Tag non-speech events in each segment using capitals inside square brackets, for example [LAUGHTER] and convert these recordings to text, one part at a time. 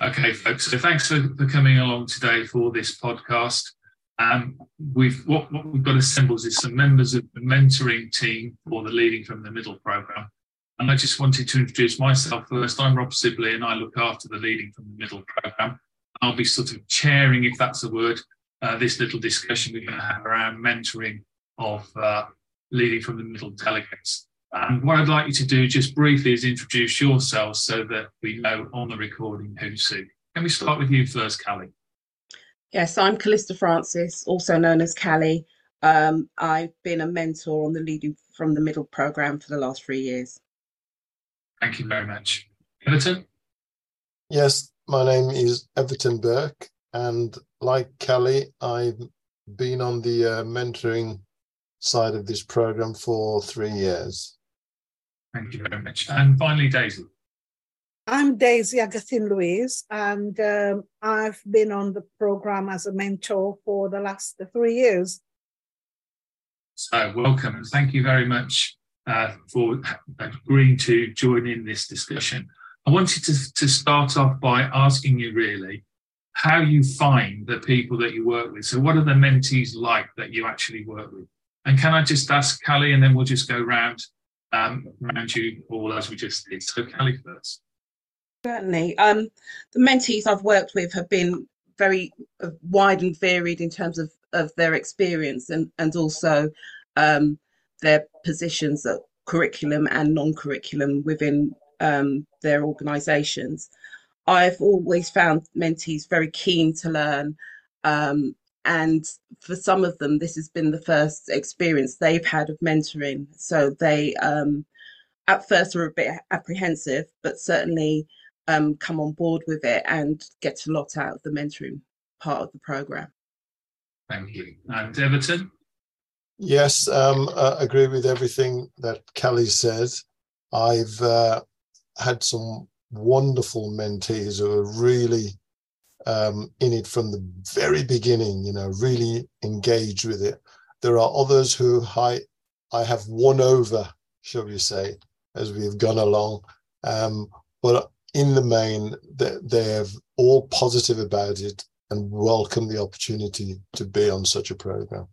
Okay, folks. So thanks for, for coming along today for this podcast. Um, we've what, what we've got assembled is some members of the mentoring team for the Leading from the Middle program. And I just wanted to introduce myself first. I'm Rob Sibley and I look after the Leading from the Middle program. I'll be sort of chairing, if that's a word, uh, this little discussion we're going to have around mentoring of uh, Leading from the Middle delegates. And what I'd like you to do just briefly is introduce yourselves so that we know on the recording who's who. Can we start with you first, Callie? Yes, I'm Callista Francis, also known as Callie. Um, I've been a mentor on the Leading from the Middle program for the last three years. Thank you very much. Everton? Yes, my name is Everton Burke, and like Callie, I've been on the uh, mentoring side of this program for three years. Thank you very much. And finally, Daisy. I'm Daisy Agathine Louise, and um, I've been on the program as a mentor for the last three years. So, welcome and thank you very much uh, for agreeing to join in this discussion. I wanted to, to start off by asking you really how you find the people that you work with. So, what are the mentees like that you actually work with? And can I just ask Callie, and then we'll just go round um, around you all as we just did. So, Callie first. Certainly. Um, the mentees I've worked with have been very uh, wide and varied in terms of, of their experience and, and also um, their positions at curriculum and non-curriculum within um, their organisations. I've always found mentees very keen to learn um, and for some of them this has been the first experience they've had of mentoring. So they um, at first were a bit apprehensive but certainly um, come on board with it and get a lot out of the mentoring part of the program. Thank you. And everton? Yes um, i agree with everything that Callie said. i've uh, had some wonderful mentees who are really um, in it from the very beginning, you know, really engage with it. There are others who I, I have won over, shall we say, as we've gone along. Um, but in the main, they, they're all positive about it and welcome the opportunity to be on such a program.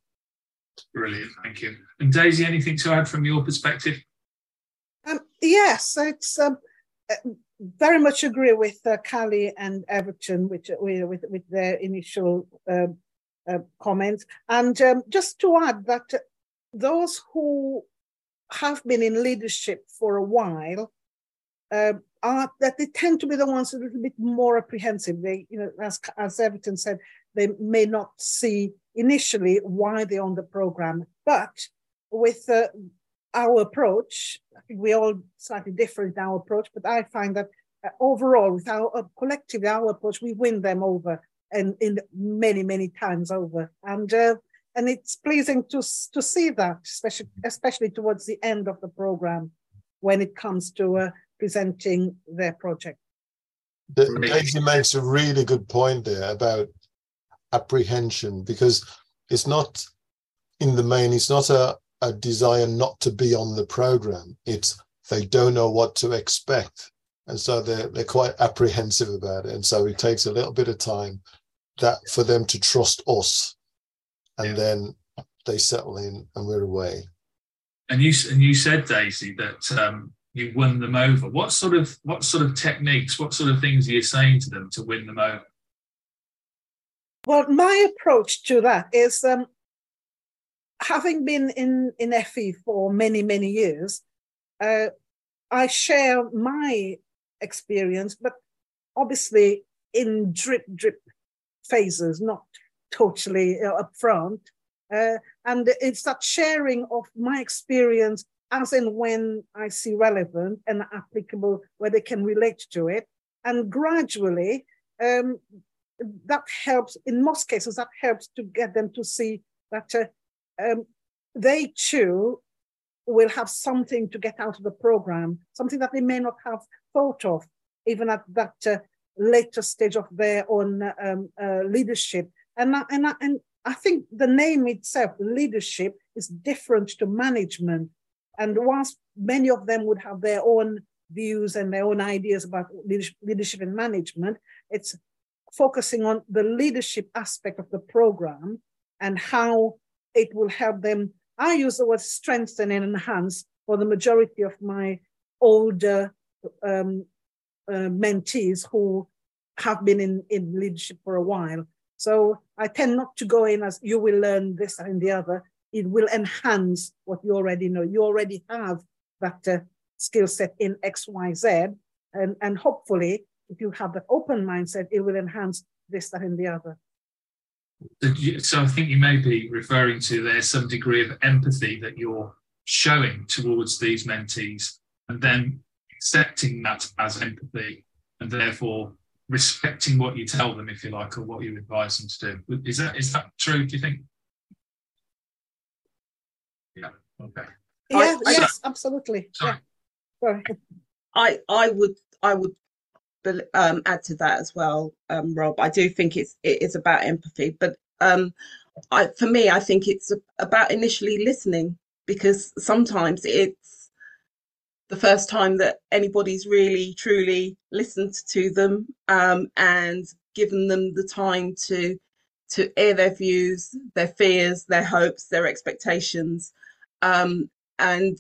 Brilliant, thank you. And Daisy, anything to add from your perspective? Um, yes, it's um, very much agree with uh, Callie and Everton with, with, with their initial um, uh, comments. And um, just to add that those who have been in leadership for a while uh, are that they tend to be the ones a little bit more apprehensive. They, you know, as, as Everton said, they may not see initially why they're on the program, but with uh, our approach, I think we all slightly different in our approach, but I find that uh, overall, with our uh, collectively our approach, we win them over and in many many times over, and uh, and it's pleasing to to see that, especially especially towards the end of the program, when it comes to uh, presenting their project. Daisy makes a really good point there about apprehension because it's not in the main it's not a a desire not to be on the program. It's they don't know what to expect. And so they're, they're quite apprehensive about it. And so it takes a little bit of time that for them to trust us. And yeah. then they settle in and we're away. And you and you said, Daisy, that um, you won them over. What sort of what sort of techniques, what sort of things are you saying to them to win them over? Well, my approach to that is um, having been in, in FE for many, many years, uh, I share my experience, but obviously in drip, drip phases, not totally uh, upfront. Uh, and it's that sharing of my experience as and when I see relevant and applicable, where they can relate to it. And gradually, um, that helps, in most cases, that helps to get them to see that uh, um, they too will have something to get out of the program, something that they may not have thought of, even at that uh, later stage of their own um, uh, leadership. And, and, and I think the name itself, leadership, is different to management. And whilst many of them would have their own views and their own ideas about leadership and management. It's focusing on the leadership aspect of the program and how it will help them. I use the word strengthen and enhance for the majority of my older um, uh, mentees who have been in, in leadership for a while. So I tend not to go in as you will learn this and the other. It will enhance what you already know. You already have that uh, skill set in X, Y, Z. And, and hopefully, if you have that open mindset, it will enhance this, that, and the other. Uh, so I think you may be referring to there some degree of empathy that you're showing towards these mentees and then accepting that as empathy and therefore respecting what you tell them, if you like, or what you advise them to do. Is that is that true? Do you think? Yeah. Okay. Yeah. I, yes. I, absolutely. Sorry. Yeah. Sorry. I I would I would um, add to that as well, um, Rob. I do think it's it is about empathy, but um, I, for me, I think it's about initially listening because sometimes it's the first time that anybody's really truly listened to them um, and given them the time to to air their views, their fears, their hopes, their expectations. Um, and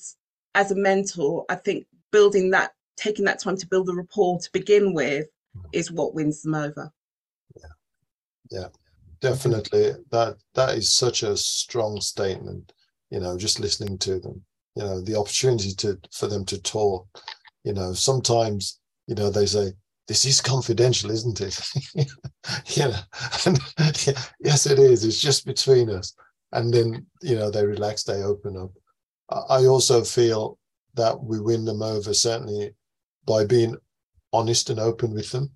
as a mentor, I think building that, taking that time to build a rapport to begin with mm-hmm. is what wins them over. Yeah. Yeah, definitely. That that is such a strong statement you know, just listening to them, you know, the opportunity to for them to talk. You know, sometimes, you know, they say, this is confidential, isn't it? [LAUGHS] you know, and, [LAUGHS] yes, it is. It's just between us. And then, you know, they relax, they open up. I also feel that we win them over certainly by being honest and open with them.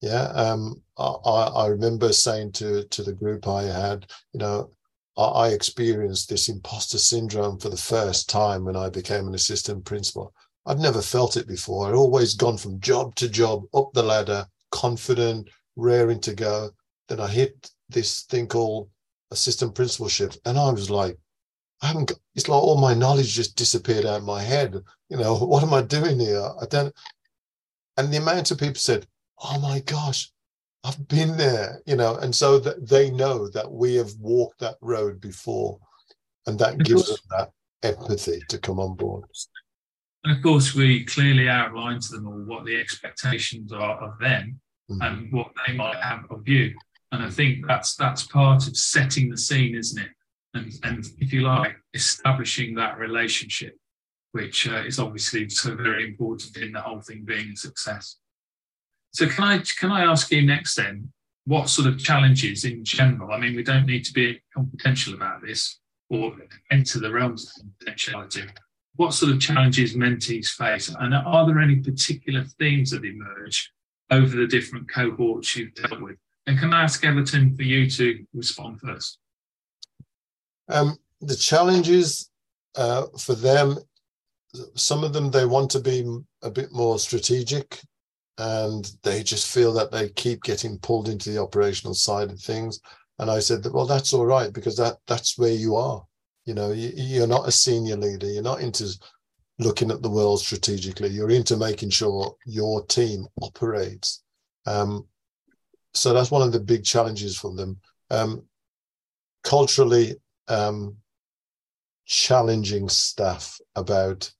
Yeah. Um, I, I remember saying to to the group I had, you know, I experienced this imposter syndrome for the first time when I became an assistant principal. I'd never felt it before. I'd always gone from job to job, up the ladder, confident, raring to go. Then I hit this thing called assistant principalship, and I was like, I haven't. Got, it's like all my knowledge just disappeared out of my head. You know, [LAUGHS] what am I doing here? I don't. And the amount of people said, "Oh my gosh, I've been there, you know, and so that they know that we have walked that road before, and that gives them that empathy to come on board. And of course, we clearly outline to them all what the expectations are of them mm-hmm. and what they might have of you. And I think that's that's part of setting the scene, isn't it? And and if you like, establishing that relationship, which uh, is obviously so very important in the whole thing being a success. So can I can I ask you next then? What sort of challenges in general? I mean, we don't need to be confidential about this or enter the realms of confidentiality. What sort of challenges mentees face, and are there any particular themes that emerge over the different cohorts you've dealt with? And can I ask Everton for you to respond first? Um, the challenges uh, for them, some of them they want to be a bit more strategic and they just feel that they keep getting pulled into the operational side of things. And I said well, that's all right because that that's where you are. You know, you, are not a senior leader. You're not into looking at the world strategically. You're into making sure your team operates. Um, so that's one of the big challenges for them. Um, culturally, um, challenging staff about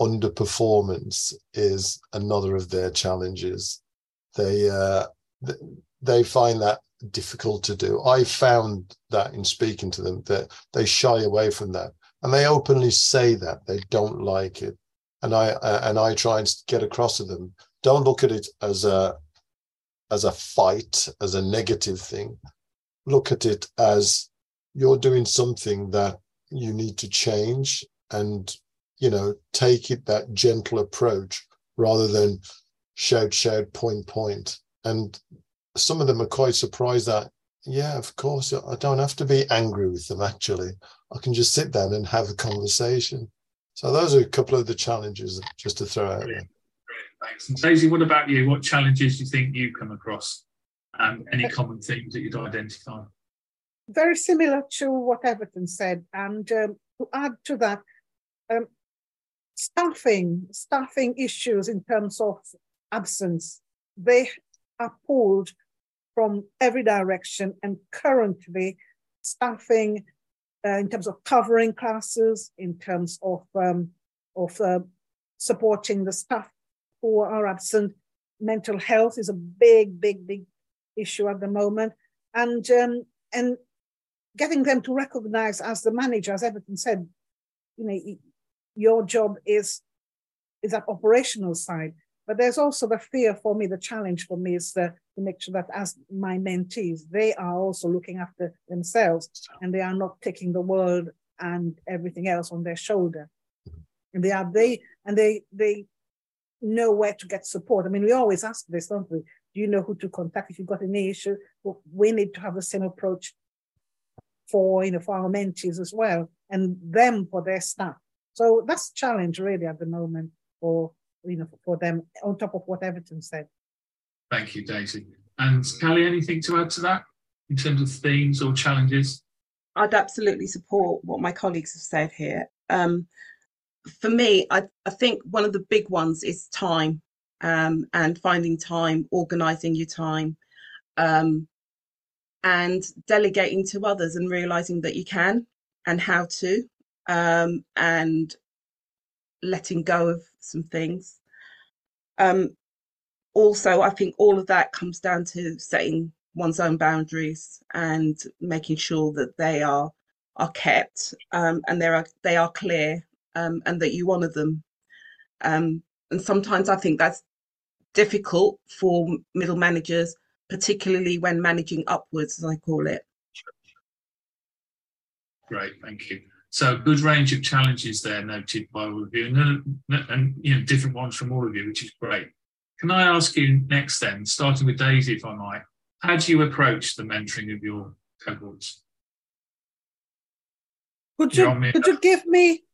underperformance is another of their challenges. They uh, they find that difficult to do. I found that in speaking to them that they shy away from that, and they openly say that they don't like it. And I uh, and I try and get across to them. Don't look at it as a as a fight, as a negative thing. Look at it as you're doing something that you need to change and you know, take it that gentle approach rather than shout, shout, point, point. And some of them are quite surprised that, yeah, of course, I don't have to be angry with them, actually. I can just sit down and have a conversation. So those are a couple of the challenges just to throw out there. Thanks. And Daisy, what about you? What challenges do you think you come across? And any common themes that you'd identify? Very similar to what Everton said. And um, to add to that, um, staffing, staffing issues in terms of absence. They are pulled from every direction, and currently, staffing uh, in terms of covering classes, in terms of um, of uh, supporting the staff who are absent. Mental health is a big, big, big issue at the moment, and um, and getting them to recognize as the manager, as Everton said, you know, your job is is that operational side. But there's also the fear for me, the challenge for me is the, to make sure that as my mentees, they are also looking after themselves and they are not taking the world and everything else on their shoulder. And they are they and they they know where to get support. I mean, we always ask this, don't we? Do you know who to contact if you've got any issue? Well, we need to have the same approach for you know for our mentees as well, and them for their staff. So that's a challenge really at the moment for you know for them on top of what Everton said. Thank you, Daisy. And Callie, anything to add to that in terms of themes or challenges? I'd absolutely support what my colleagues have said here. Um, for me, I, I think one of the big ones is time um, and finding time, organizing your time, um, and delegating to others and realizing that you can and how to, um, and letting go of some things. Um, also, I think all of that comes down to setting one's own boundaries and making sure that they are are kept um, and they are they are clear um, and that you honour them. Um, and sometimes I think that's difficult for middle managers, particularly when managing upwards, as I call it. Great, thank you. So good range of challenges there noted by all of you, and, and you know different ones from all of you, which is great. Can I ask you next then, starting with Daisy, if I might, how do you approach the mentoring of your cohorts? Could you, could you give me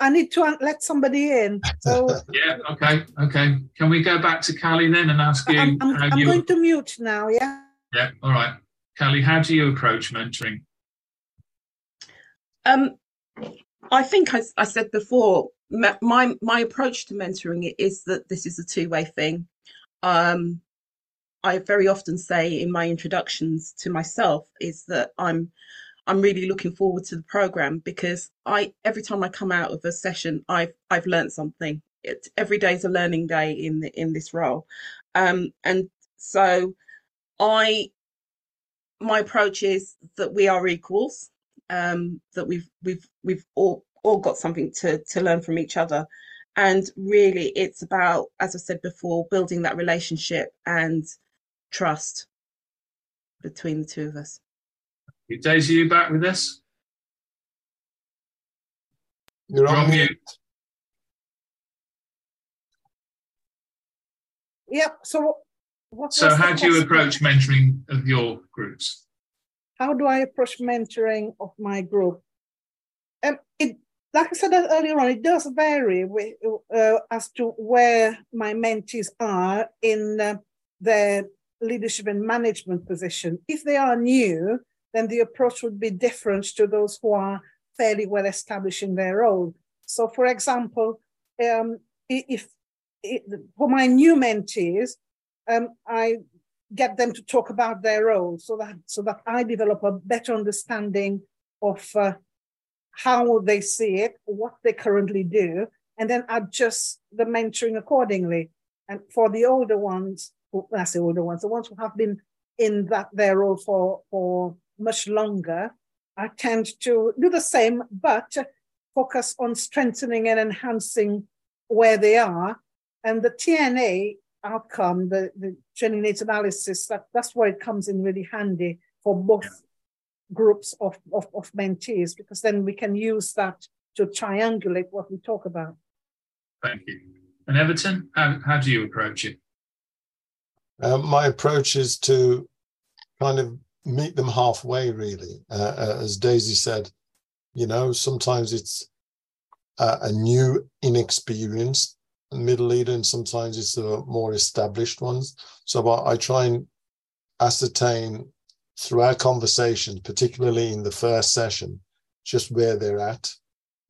I, need to let somebody in. So [LAUGHS] yeah, okay, okay. Can we go back to Callie then and ask you? I'm, I'm, I'm you... going to mute now. Yeah. Yeah. All right, Callie. How do you approach mentoring? Um, I think I, I said before, my my approach to mentoring is that this is a two way thing. Um, I very often say in my introductions to myself is that I'm I'm really looking forward to the program because I every time I come out of a session, I've I've learned something. It, every day is a learning day in the, in this role, um, and so I my approach is that we are equals, um, that we've we've we've all all got something to to learn from each other, and really it's about, as I said before, building that relationship and trust between the two of us. Daisy, you back with us? You're on mute. Yep. So, what? so how do you approach mentoring of your groups? How do I approach mentoring of my group? Um, it, like I said earlier on, it does vary with, uh, as to where my mentees are in uh, their leadership and management position. If they are new, then the approach would be different to those who are fairly well established in their role. So, for example, um, if, if, for my new mentees, um, I get them to talk about their role so that so that I develop a better understanding of uh, how they see it, what they currently do, and then adjust the mentoring accordingly. And for the older ones, I say older ones, the ones who have been in that their role for for much longer, I tend to do the same, but focus on strengthening and enhancing where they are. And the TNA outcome, the, the training needs analysis, that, that's where it comes in really handy for both groups of, of, of mentees, because then we can use that to triangulate what we talk about. Thank you. And Everton, how, how do you approach it? Uh, my approach is to kind of meet them halfway, really. Uh, uh, as Daisy said, you know, sometimes it's a, a new, inexperienced middle leader, and sometimes it's the more established ones. So I, I try and ascertain through our conversations, particularly in the first session, just where they're at.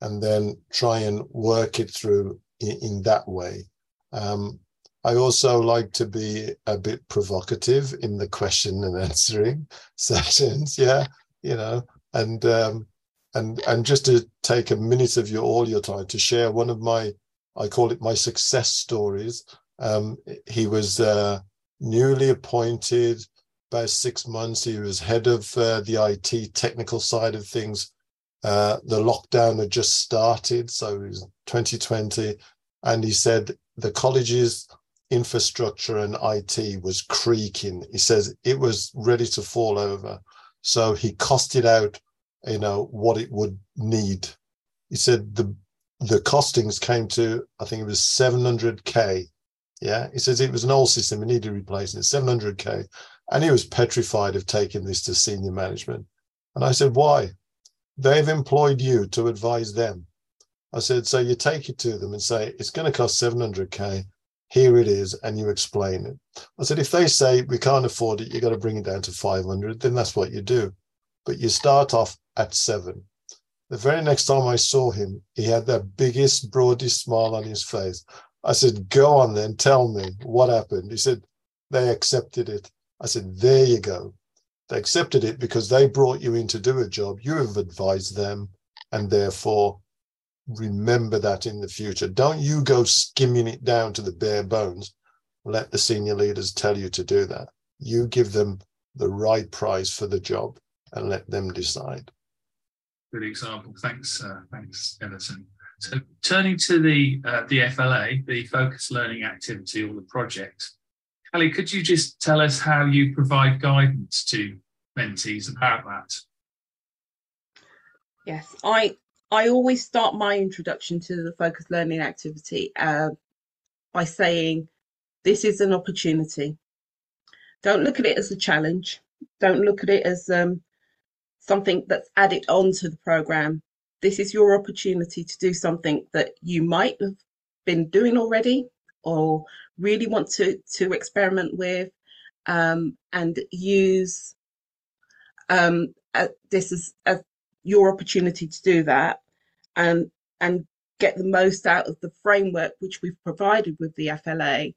and then try and work it through in, in that way. Um, I also like to be a bit provocative in the question and answering [LAUGHS] sessions. Yeah, you know, and um, and and just to take a minute of your all your time to share one of my, I call it my success stories. Um, he was uh, newly appointed about six months. He was head of uh, the IT technical side of things. Uh, the lockdown had just started, so it was 2020, and he said the college's infrastructure and IT was creaking. He says it was ready to fall over, so he costed out, you know, what it would need. He said the the costings came to I think it was 700k. Yeah, he says it was an old system, it needed replacing. 700k, and he was petrified of taking this to senior management. And I said, why? They've employed you to advise them. I said, so you take it to them and say, it's going to cost 700K. Here it is. And you explain it. I said, if they say we can't afford it, you've got to bring it down to 500, then that's what you do. But you start off at seven. The very next time I saw him, he had the biggest, broadest smile on his face. I said, Go on then, tell me what happened. He said, They accepted it. I said, There you go. They accepted it because they brought you in to do a job. You have advised them, and therefore remember that in the future. Don't you go skimming it down to the bare bones. Let the senior leaders tell you to do that. You give them the right price for the job and let them decide. Good example. Thanks, uh, thanks, Everton. So turning to the uh, the FLA, the focus learning activity or the project, Callie, could you just tell us how you provide guidance to mentees about that? Yes, I I always start my introduction to the focused learning activity uh, by saying this is an opportunity. Don't look at it as a challenge. Don't look at it as um, something that's added on to the program. This is your opportunity to do something that you might have been doing already or really want to to experiment with um, and use um, uh, this is uh, your opportunity to do that and and get the most out of the framework which we've provided with the FLA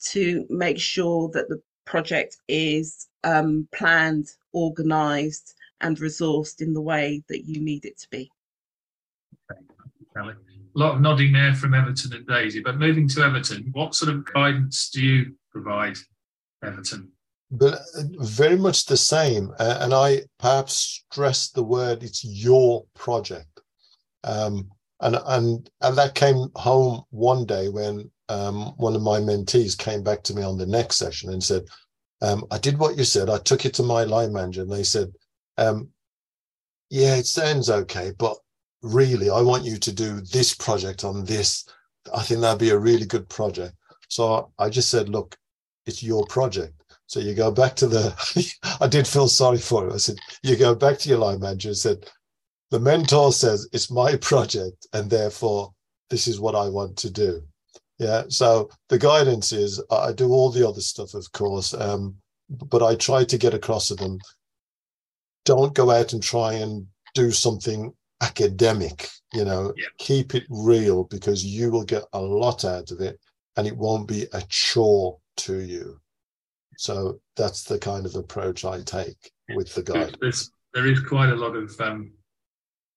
to make sure that the project is um, planned, organised, and resourced in the way that you need it to be. Okay a lot of nodding there from Everton and Daisy. But moving to Everton, what sort of guidance do you provide Everton? But very much the same. Uh, and I perhaps stress the word it's your project. Um, and, and, and that came home one day when um, one of my mentees came back to me on the next session and said, um, I did what you said. I took it to my line manager and they said, um, yeah, it sounds okay, but really, I want you to do this project on this. I think that'd be a really good project. So I just said, look, it's your project. So you go back to the, [LAUGHS] I did feel sorry for it. I said, you go back to your line manager and said, the mentor says it's my [LAUGHS] project and therefore this is what I want to do. Yeah. So the guidance is I do all the other stuff, of course, um, but I try to get across to them. Don't go out and try and do something academic you know yeah. keep it real because you will get a lot out of it and it won't be a chore to you so that's the kind of approach i take with the guide There's, there is quite a lot of um,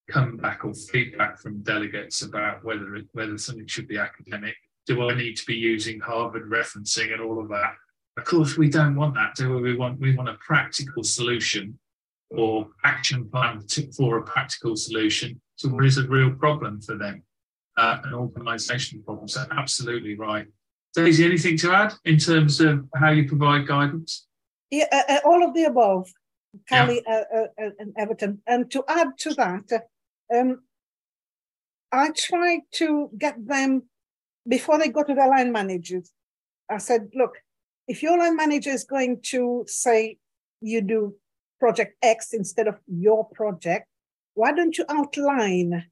comeback or feedback from delegates about whether it, whether something should be academic. Do i need to be using harvard referencing and all of that? Of course we don't want that do we? We want we want a practical solution or action plan for a practical solution. To what is a real problem for them, uh, an organisation problem. So absolutely right. Daisy, anything to add in terms of how you provide guidance? Yeah, uh, uh all of the above, Callie yeah. Uh, uh, and Everton. And to add to that, um, I try to get them before they go to their line managers. I said, look, if your line manager is going to say you do project X instead of your project, why don't you outline,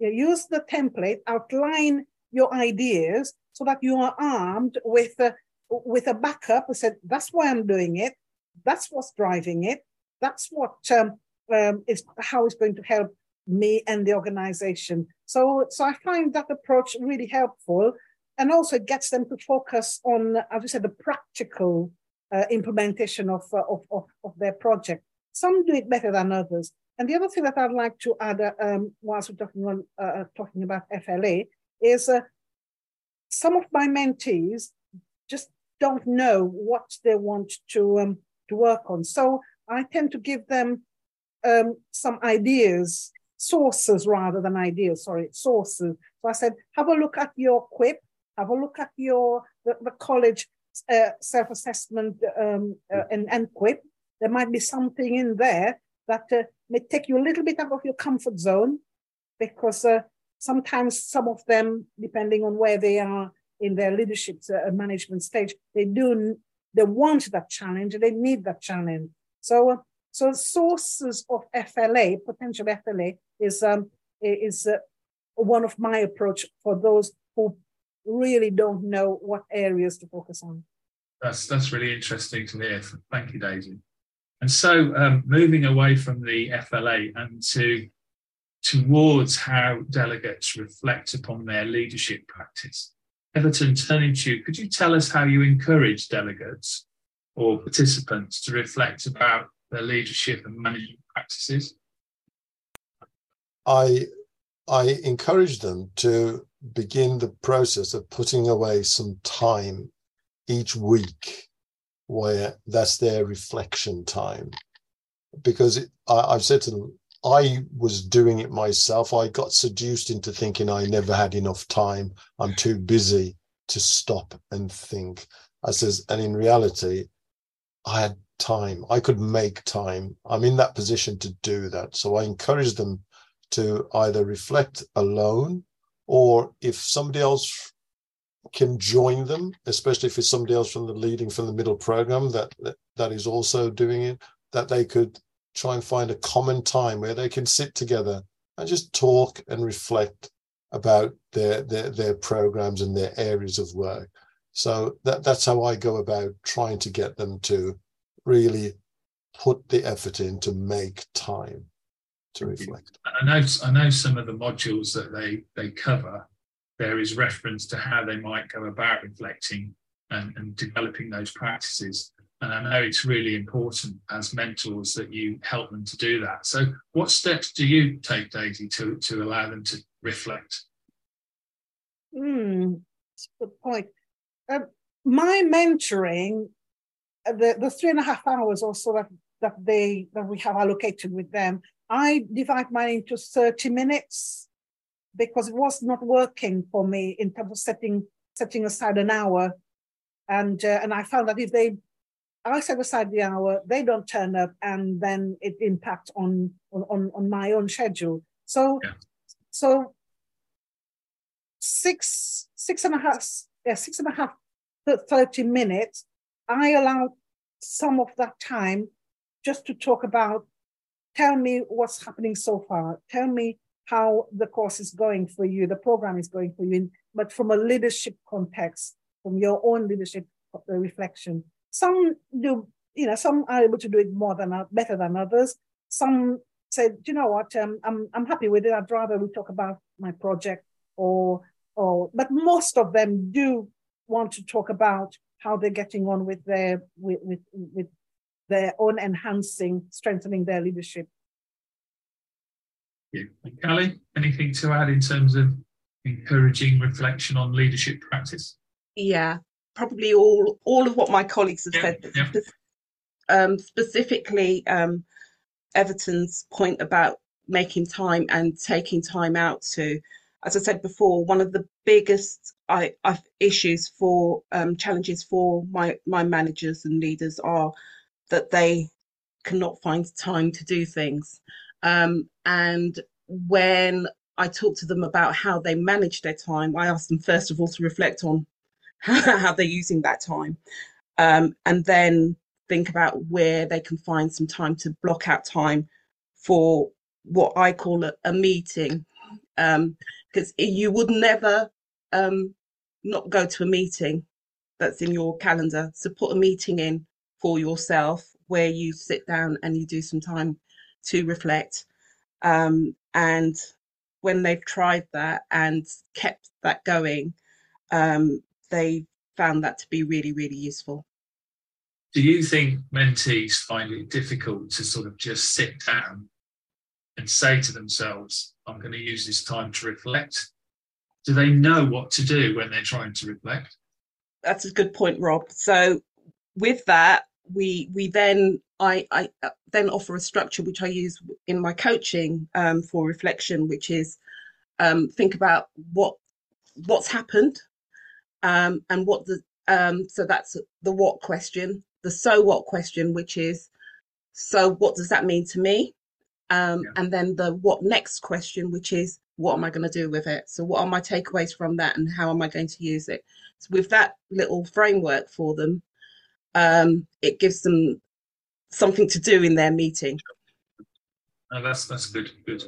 you use the template, outline your ideas so that you are armed with a, with a backup who said, that's why I'm doing it. That's what's driving it. That's what um, um, is how it's going to help me and the organization. So, so I find that approach really helpful. And also it gets them to focus on, as you said, the practical uh, implementation of, uh, of, of, of, their project. Some do it better than others. And the other thing that I'd like to add, uh, um, whilst we're talking, on, uh, uh talking about FLA, is uh, some of my mentees just don't know what they want to, um, to work on. So I tend to give them um, some ideas, sources rather than ideas, sorry, sources. So I said, have a look at your QIP, have a look at your the, the college uh, self-assessment um, uh, and, and QIP. There might be something in there that uh, may take you a little bit out of your comfort zone because uh, sometimes some of them, depending on where they are in their leadership uh, management stage, they do they want that challenge, they need that challenge. So, uh, so sources of FLA, potential FLA, is um, is uh, one of my approach for those who really don't know what areas to focus on. That's that's really interesting to hear. Thank you, Daisy. And so, um, moving away from the FLA and to towards how delegates reflect upon their leadership practice. Everton, turning to you, could you tell us how you encourage delegates or participants to reflect about their leadership and management practices? I I encourage them to begin the process of putting away some time each week where that's their reflection time. Because it, I, have said to them, I was doing it myself. I got seduced into thinking I never had enough time. I'm too busy to stop and think. I says, and in reality, I had time. I could make time. I'm in that position to do that. So I encourage them to either reflect alone or if somebody else can join them, especially if it's somebody else from the leading from the middle program that, that, that is also doing it, that they could try and find a common time where they can sit together and just talk and reflect about their their, their programs and their areas of work. So that, that's how I go about trying to get them to really put the effort in to make time to reflect. I know I know some of the modules that they they cover. There is reference to how they might go about reflecting and, and developing those practices. And I know it's really important as mentors that you help them to do that. So, what steps do you take, Daisy, to, to allow them to reflect? A good point. Uh, my mentoring uh, the, the three and a half hours or so that, that they that we have allocated with them, I divide mine into 30 minutes because it was not working for me in terms of setting setting aside an hour. And uh, and I found that if they I set aside the hour, they don't turn up, and then it impacts on on, on my own schedule. So yeah. so six six and a half yeah six and a half 30 minutes I allow some of that time just to talk about, tell me what's happening so far. Tell me how the course is going for you, the program is going for you, but from a leadership context, from your own leadership uh, reflection. Some do, you know, some are able to do it more than better than others. Some say, do you know what, um, I'm I'm happy with it. I'd rather we talk about my project or or, but most of them do want to talk about how they're getting on with their with, with, with their own enhancing, strengthening their leadership. Yeah. Callie, anything to add in terms of encouraging reflection on leadership practice? Yeah, probably all all of what my colleagues have yeah, said. Yeah. Um, specifically, um, Everton's point about making time and taking time out to as I said before, one of the biggest I, I, issues for um, challenges for my my managers and leaders are that they cannot find time to do things. Um, and when I talk to them about how they manage their time, I ask them first of all to reflect on [LAUGHS] how they're using that time, um, and then think about where they can find some time to block out time for what I call a, a meeting. Um, because you would never um, not go to a meeting that's in your calendar. So put a meeting in for yourself where you sit down and you do some time to reflect. Um, and when they've tried that and kept that going, um, they found that to be really, really useful. Do you think mentees find it difficult to sort of just sit down and say to themselves, I'm going to use this time to reflect? Do they know what to do when they're trying to reflect? That's a good point, Rob. So with that, we we then I, I uh, then offer a structure which I use in my coaching um, for reflection, which is um, think about what what's happened um, and what the um, so that's the what question, the so what question, which is so what does that mean to me, um, yeah. and then the what next question, which is what am I going to do with it? So what are my takeaways from that, and how am I going to use it? So with that little framework for them, um, it gives them something to do in their meeting. Oh, that's that's good. Good.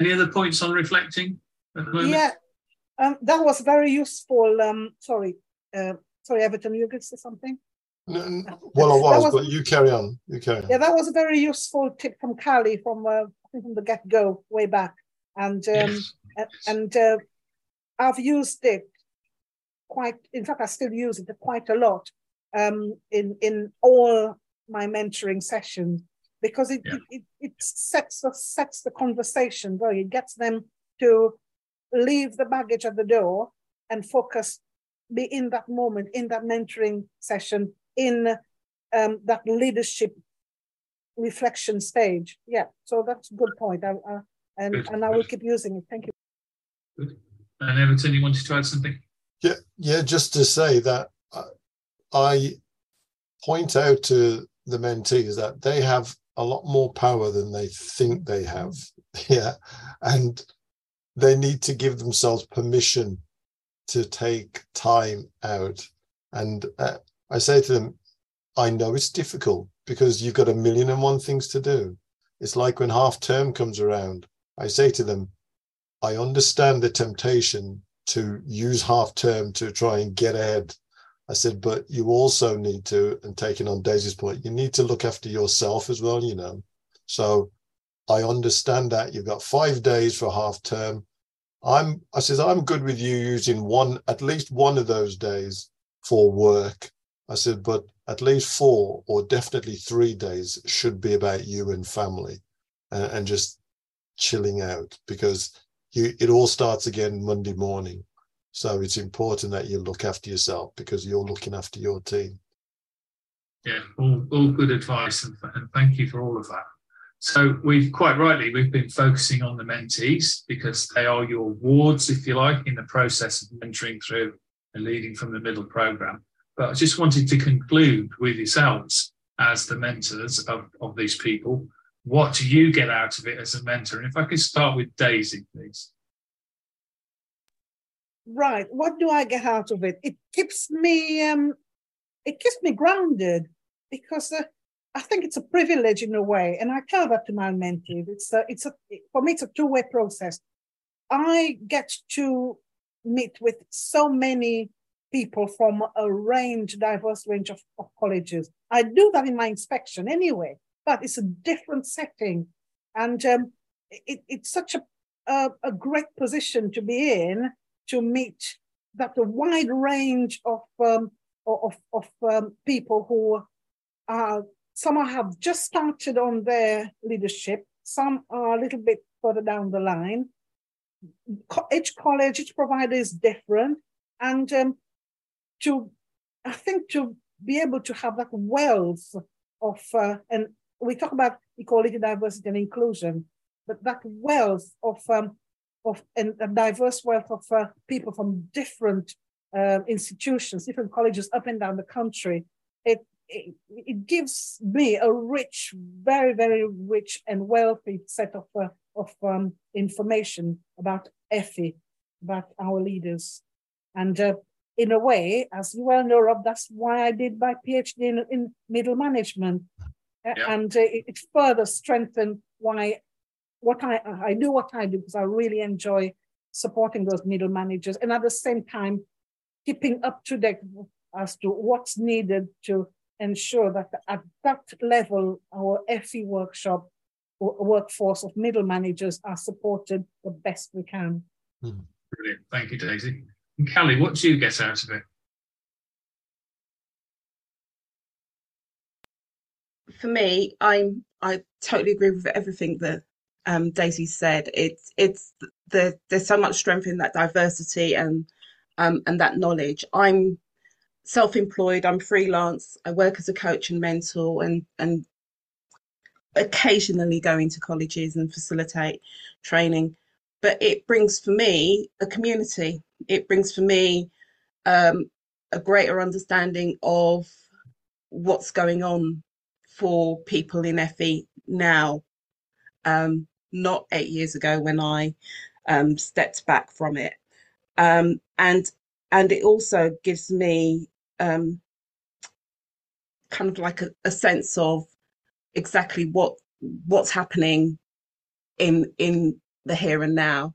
Any other points on reflecting? Yeah, um, that was very useful. Um, sorry, uh, sorry, Everton, you could say something. No, well, I was, was, but you carry on. You carry on. Yeah, that was a very useful tip from Callie from uh, from the get go way back, and um, and uh, I've used it quite. In fact, I still use it quite a lot um, in in all my mentoring sessions because it, yeah. it, it, sets the, sets the conversation going. It gets them to leave the baggage at the door and focus, be in that moment, in that mentoring session, in um, that leadership reflection stage. Yeah, so that's a good point. I, I, and, and I will keep using it. Thank you. Good. And Everton, you wanted to add something? Yeah, yeah, just to say that I point out to the mentees that they have a lot more power than they think they have. [LAUGHS] Yeah. And they need to give themselves permission to take time out. And uh, I say to them, I know it's difficult because you've got a million and one things to do. It's like when half term comes around, I say to them, I understand the temptation to use half term to try and get ahead I said, but you also need to, and taking on Daisy's point, you need to look after yourself as well, you know. So I understand that you've got five days for half term. I'm, I says, I'm good with you using one, at least one of those days for work. I said, but at least four or definitely three days should be about you and family and, just chilling out because you, it all starts again Monday morning. So it's important that you look after yourself because you're looking after your team. Yeah, all, all good advice, and, and thank you for all of that. So we've quite rightly we've been focusing on the mentees because they are your wards, if you like, in the process of mentoring through and leading from the middle program. But I just wanted to conclude with yourselves as the mentors of, of these people. What do you get out of it as a mentor? And if I could start with Daisy, please right what do i get out of it it keeps me um it keeps me grounded because uh, i think it's a privilege in a way and i tell that to my mentees. It's a, it's a for me it's a two-way process. I get to meet with so many people from a range diverse range of, of colleges. I do that in my inspection anyway but it's a different setting. And um, it, it's such a, a, a great position to be in to meet that a wide range of um, of, of um, people who are some have just started on their leadership, some are a little bit further down the line. Each college, each provider is different, and um, to I think to be able to have that wealth of uh, and we talk about equality, diversity, and inclusion, but that wealth of um, of and a diverse wealth of uh, people from different uh, institutions, different colleges up and down the country, it, it, it gives me a rich, very, very rich and wealthy set of, uh, of um, information about FE, about our leaders. And uh, in a way, as you well know, Rob, that's why I did my PhD in, in middle management. Yeah. And uh, it, it further strengthened why what I, I do what I do because I really enjoy supporting those middle managers and at the same time keeping up to date as to what's needed to ensure that at that level our FE workshop workforce of middle managers are supported the best we can. Brilliant. Thank you, Daisy. And Callie, what do you get out of it? For me, I'm I totally agree with everything that um, Daisy said. It's it's the there's so much strength in that diversity and um, and that knowledge. I'm self-employed. I'm freelance. I work as a coach and mentor, and and occasionally go into colleges and facilitate training. But it brings for me a community. It brings for me um, a greater understanding of what's going on for people in FE now, um, not eight years ago when I um, stepped back from it. Um, and and it also gives me um, kind of like a, a sense of exactly what what's happening in in the here and now.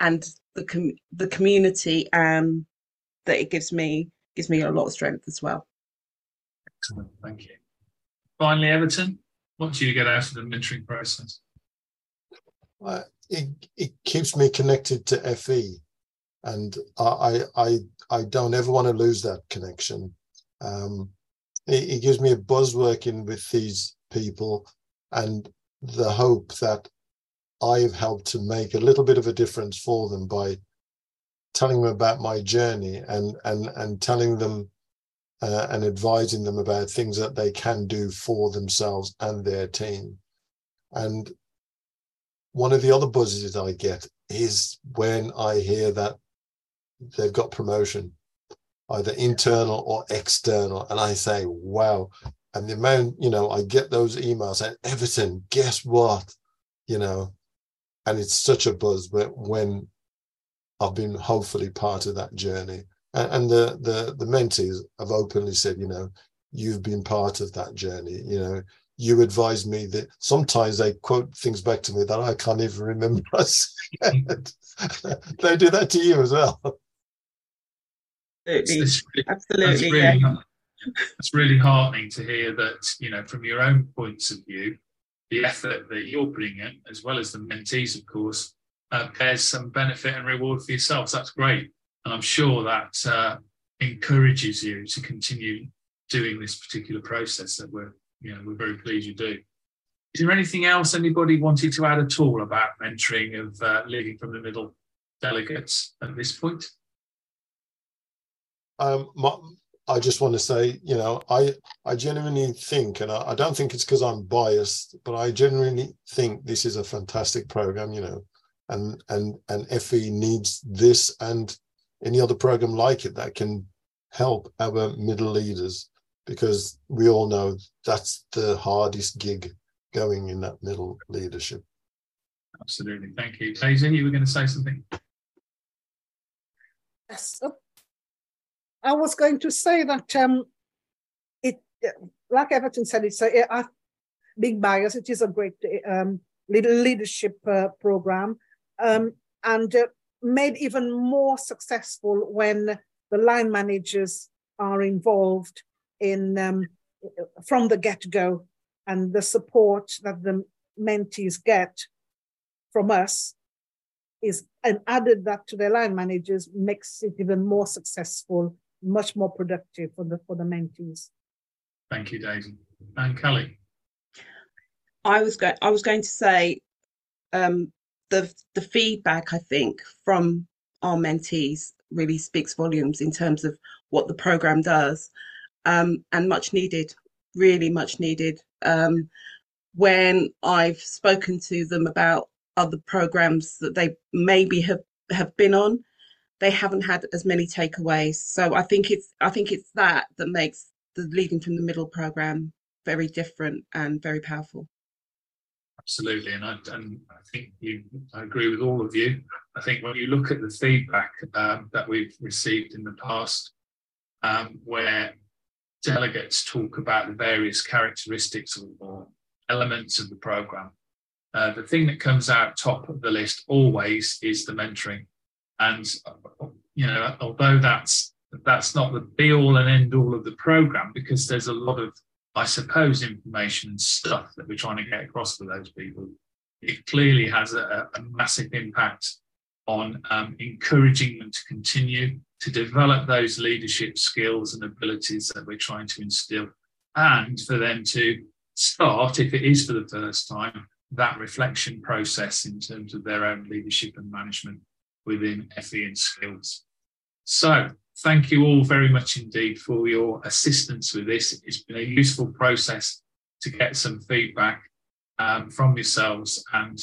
And the com- the community um that it gives me gives me a lot of strength as well. Excellent. Thank you. Finally everton what do you get out of the mentoring process? Uh, it, it keeps me connected to fe and i i i don't ever want to lose that connection um it, it gives me a buzz working with these people and the hope that I've helped to make a little bit of a difference for them by telling them about my journey and and and telling them uh, and advising them about things that they can do for themselves and their team. And one of the other buzzes I get is when I hear that they've got promotion, either internal or external, and I say, "Wow, and the amount you know i get those emails and everton guess what? You know and it's such a buzz but when i've been hopefully part of that journey. And, the the the mentees have openly said you know you've been part of that journey. You know you advise me that sometimes they quote things back to me that i can't even remember. [LAUGHS] [LAUGHS] They do that to you as well absolutely absolutely yeah it's really heartening to hear that, you know, from your own points of view, the effort that you're putting in, as well as the mentees, of course, uh, bears some benefit and reward for yourselves. That's great. And I'm sure that uh, encourages you to continue doing this particular process that we're, you know, we're very pleased you do. Is there anything else anybody wanted to add at all about mentoring of uh, leading from the middle delegates at this point? Um, my, I just want to say, you know, I I genuinely think, and I, I don't think it's because I'm biased, but I genuinely think this is a fantastic program, you know, and and and FE needs this and any other program like it that can help our middle leaders because we all know that's the hardest gig going in that middle leadership. Absolutely. Thank you. Daisy, you were going to say something? Yes. I was going to say that um, it, like Everton said, it's a, a big bias. It is a great um, leadership uh, program, um, and uh, made even more successful when the line managers are involved in um, from the get-go, and the support that the mentees get from us is and added that to their line managers makes it even more successful much more productive for the for the mentees. Thank you, Daisy. And Callie. I was going I was going to say um, the the feedback I think from our mentees really speaks volumes in terms of what the program does um, and much needed, really much needed. Um, when I've spoken to them about other programs that they maybe have have been on, they haven't had as many takeaways. So I think it's I think it's that that makes the leading from the middle program very different and very powerful. Absolutely, and I, and I think you, I agree with all of you. I think when you look at the feedback um, that we've received in the past, um, where delegates talk about the various characteristics or, elements of the program, uh, the thing that comes out top of the list always is the mentoring and you know, although that's that's not the be all and end all of the program, because there's a lot of I suppose, information and stuff that we're trying to get across to those people, it clearly has a, a massive impact on um, encouraging them to continue to develop those leadership skills and abilities that we're trying to instill, and for them to start, if it is for the first time, that reflection process in terms of their own leadership and management within FE and skills. So, thank you all very much indeed for your assistance with this. It's been a useful process to get some feedback um, from yourselves and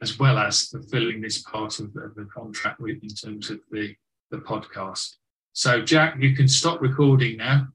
as well as fulfilling this part of the, of the contract with, in terms of the, the podcast. So, Jack, you can stop recording now